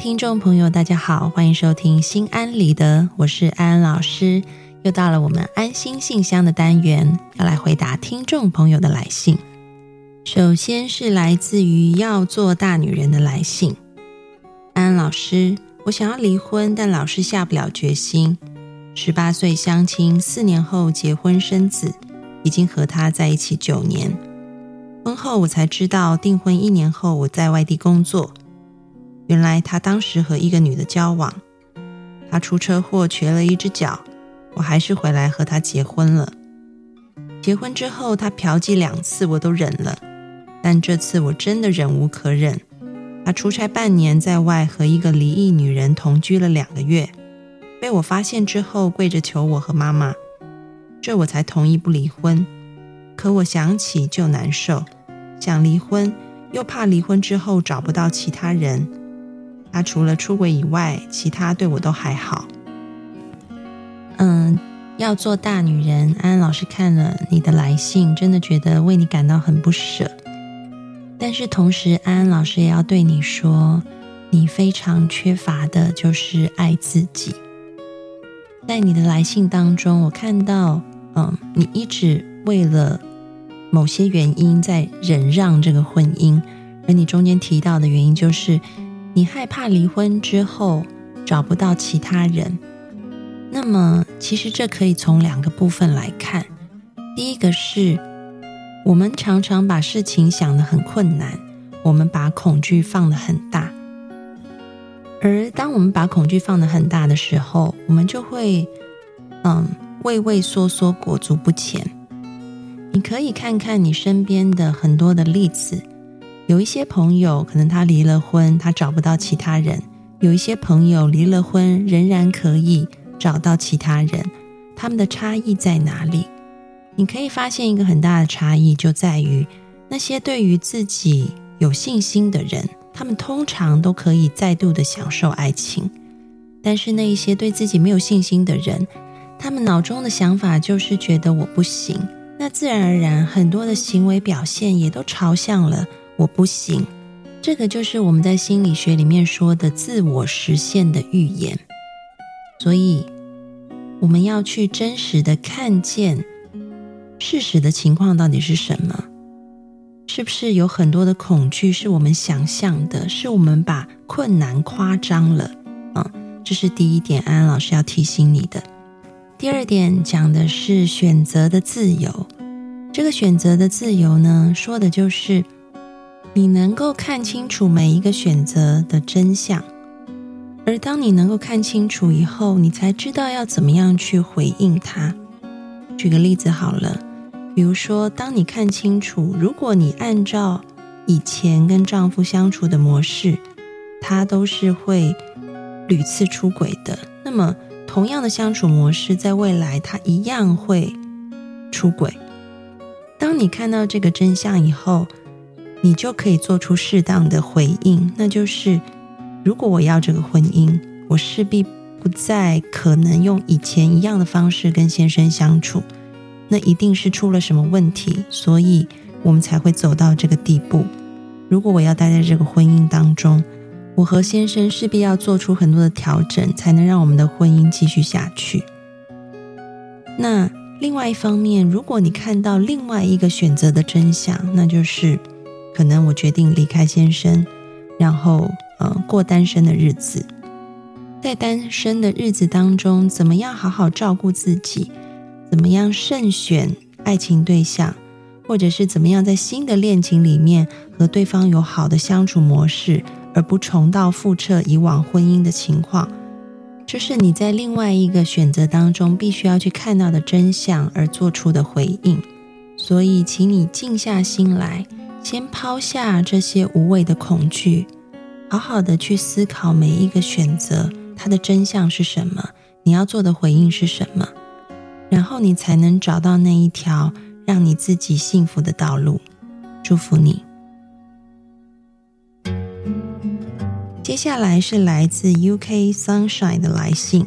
听众朋友，大家好，欢迎收听心安理得，我是安安老师。又到了我们安心信箱的单元，要来回答听众朋友的来信。首先是来自于要做大女人的来信，安安老师，我想要离婚，但老是下不了决心。十八岁相亲，四年后结婚生子，已经和他在一起九年。婚后我才知道，订婚一年后我在外地工作，原来他当时和一个女的交往，他出车祸瘸了一只脚。我还是回来和他结婚了。结婚之后，他嫖妓两次，我都忍了，但这次我真的忍无可忍。他出差半年，在外和一个离异女人同居了两个月，被我发现之后，跪着求我和妈妈，这我才同意不离婚。可我想起就难受，想离婚，又怕离婚之后找不到其他人。他除了出轨以外，其他对我都还好。嗯，要做大女人。安安老师看了你的来信，真的觉得为你感到很不舍。但是同时，安安老师也要对你说，你非常缺乏的就是爱自己。在你的来信当中，我看到，嗯，你一直为了某些原因在忍让这个婚姻，而你中间提到的原因就是，你害怕离婚之后找不到其他人。那么，其实这可以从两个部分来看。第一个是，我们常常把事情想得很困难，我们把恐惧放得很大。而当我们把恐惧放得很大的时候，我们就会，嗯，畏畏缩缩，裹足不前。你可以看看你身边的很多的例子，有一些朋友可能他离了婚，他找不到其他人；有一些朋友离了婚，仍然可以。找到其他人，他们的差异在哪里？你可以发现一个很大的差异，就在于那些对于自己有信心的人，他们通常都可以再度的享受爱情；但是那一些对自己没有信心的人，他们脑中的想法就是觉得我不行，那自然而然很多的行为表现也都朝向了我不行。这个就是我们在心理学里面说的自我实现的预言。所以，我们要去真实的看见事实的情况到底是什么？是不是有很多的恐惧是我们想象的？是我们把困难夸张了？嗯，这是第一点，安安老师要提醒你的。第二点讲的是选择的自由。这个选择的自由呢，说的就是你能够看清楚每一个选择的真相。而当你能够看清楚以后，你才知道要怎么样去回应他。举个例子好了，比如说，当你看清楚，如果你按照以前跟丈夫相处的模式，他都是会屡次出轨的，那么同样的相处模式，在未来他一样会出轨。当你看到这个真相以后，你就可以做出适当的回应，那就是。如果我要这个婚姻，我势必不再可能用以前一样的方式跟先生相处，那一定是出了什么问题，所以我们才会走到这个地步。如果我要待在这个婚姻当中，我和先生势必要做出很多的调整，才能让我们的婚姻继续下去。那另外一方面，如果你看到另外一个选择的真相，那就是可能我决定离开先生，然后。呃，过单身的日子，在单身的日子当中，怎么样好好照顾自己？怎么样慎选爱情对象？或者是怎么样在新的恋情里面和对方有好的相处模式，而不重蹈覆辙以往婚姻的情况？这是你在另外一个选择当中必须要去看到的真相而做出的回应。所以，请你静下心来，先抛下这些无谓的恐惧。好好的去思考每一个选择，它的真相是什么？你要做的回应是什么？然后你才能找到那一条让你自己幸福的道路。祝福你。接下来是来自 UK Sunshine 的来信，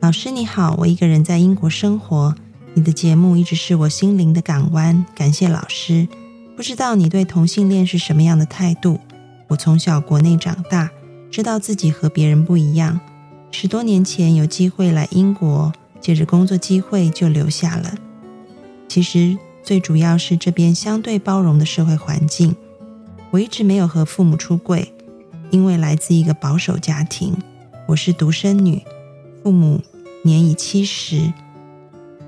老师你好，我一个人在英国生活，你的节目一直是我心灵的港湾，感谢老师。不知道你对同性恋是什么样的态度？我从小国内长大，知道自己和别人不一样。十多年前有机会来英国，借着工作机会就留下了。其实最主要是这边相对包容的社会环境。我一直没有和父母出柜，因为来自一个保守家庭。我是独生女，父母年已七十。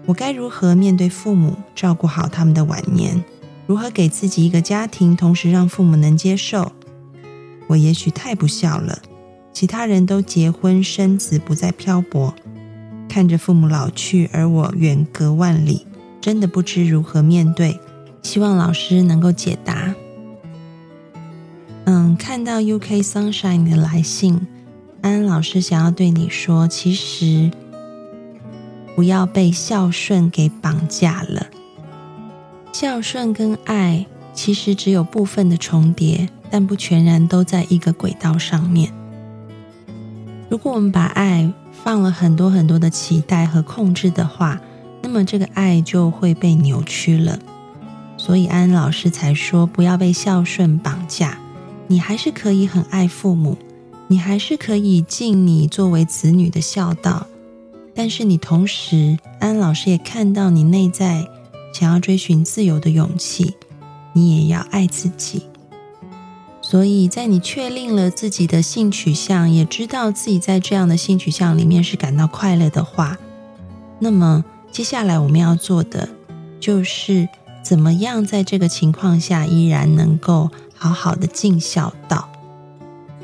我该如何面对父母，照顾好他们的晚年？如何给自己一个家庭，同时让父母能接受？我也许太不孝了。其他人都结婚生子，不再漂泊，看着父母老去，而我远隔万里，真的不知如何面对。希望老师能够解答。嗯，看到 UK Sunshine 的来信，安安老师想要对你说，其实不要被孝顺给绑架了。孝顺跟爱其实只有部分的重叠，但不全然都在一个轨道上面。如果我们把爱放了很多很多的期待和控制的话，那么这个爱就会被扭曲了。所以安老师才说，不要被孝顺绑架。你还是可以很爱父母，你还是可以尽你作为子女的孝道，但是你同时，安老师也看到你内在想要追寻自由的勇气，你也要爱自己。所以在你确定了自己的性取向，也知道自己在这样的性取向里面是感到快乐的话，那么接下来我们要做的就是怎么样在这个情况下依然能够。好好的尽孝道，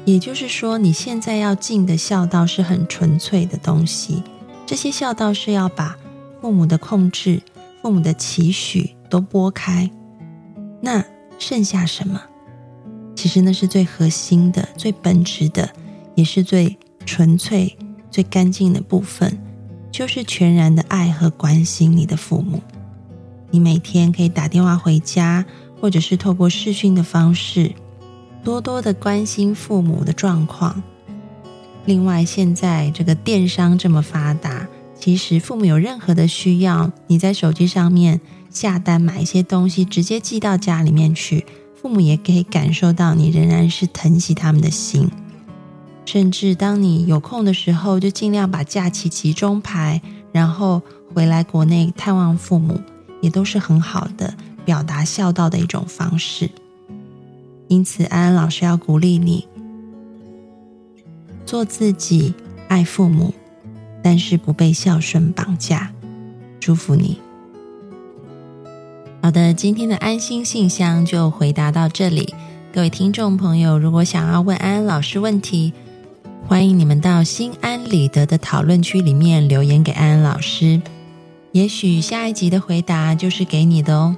也就是说，你现在要尽的孝道是很纯粹的东西。这些孝道是要把父母的控制、父母的期许都拨开，那剩下什么？其实那是最核心的、最本质的，也是最纯粹、最干净的部分，就是全然的爱和关心你的父母。你每天可以打电话回家。或者是透过视讯的方式，多多的关心父母的状况。另外，现在这个电商这么发达，其实父母有任何的需要，你在手机上面下单买一些东西，直接寄到家里面去，父母也可以感受到你仍然是疼惜他们的心。甚至当你有空的时候，就尽量把假期集中排，然后回来国内探望父母，也都是很好的。表达孝道的一种方式，因此安安老师要鼓励你做自己，爱父母，但是不被孝顺绑架。祝福你。好的，今天的安心信箱就回答到这里。各位听众朋友，如果想要问安安老师问题，欢迎你们到心安理得的讨论区里面留言给安安老师，也许下一集的回答就是给你的哦。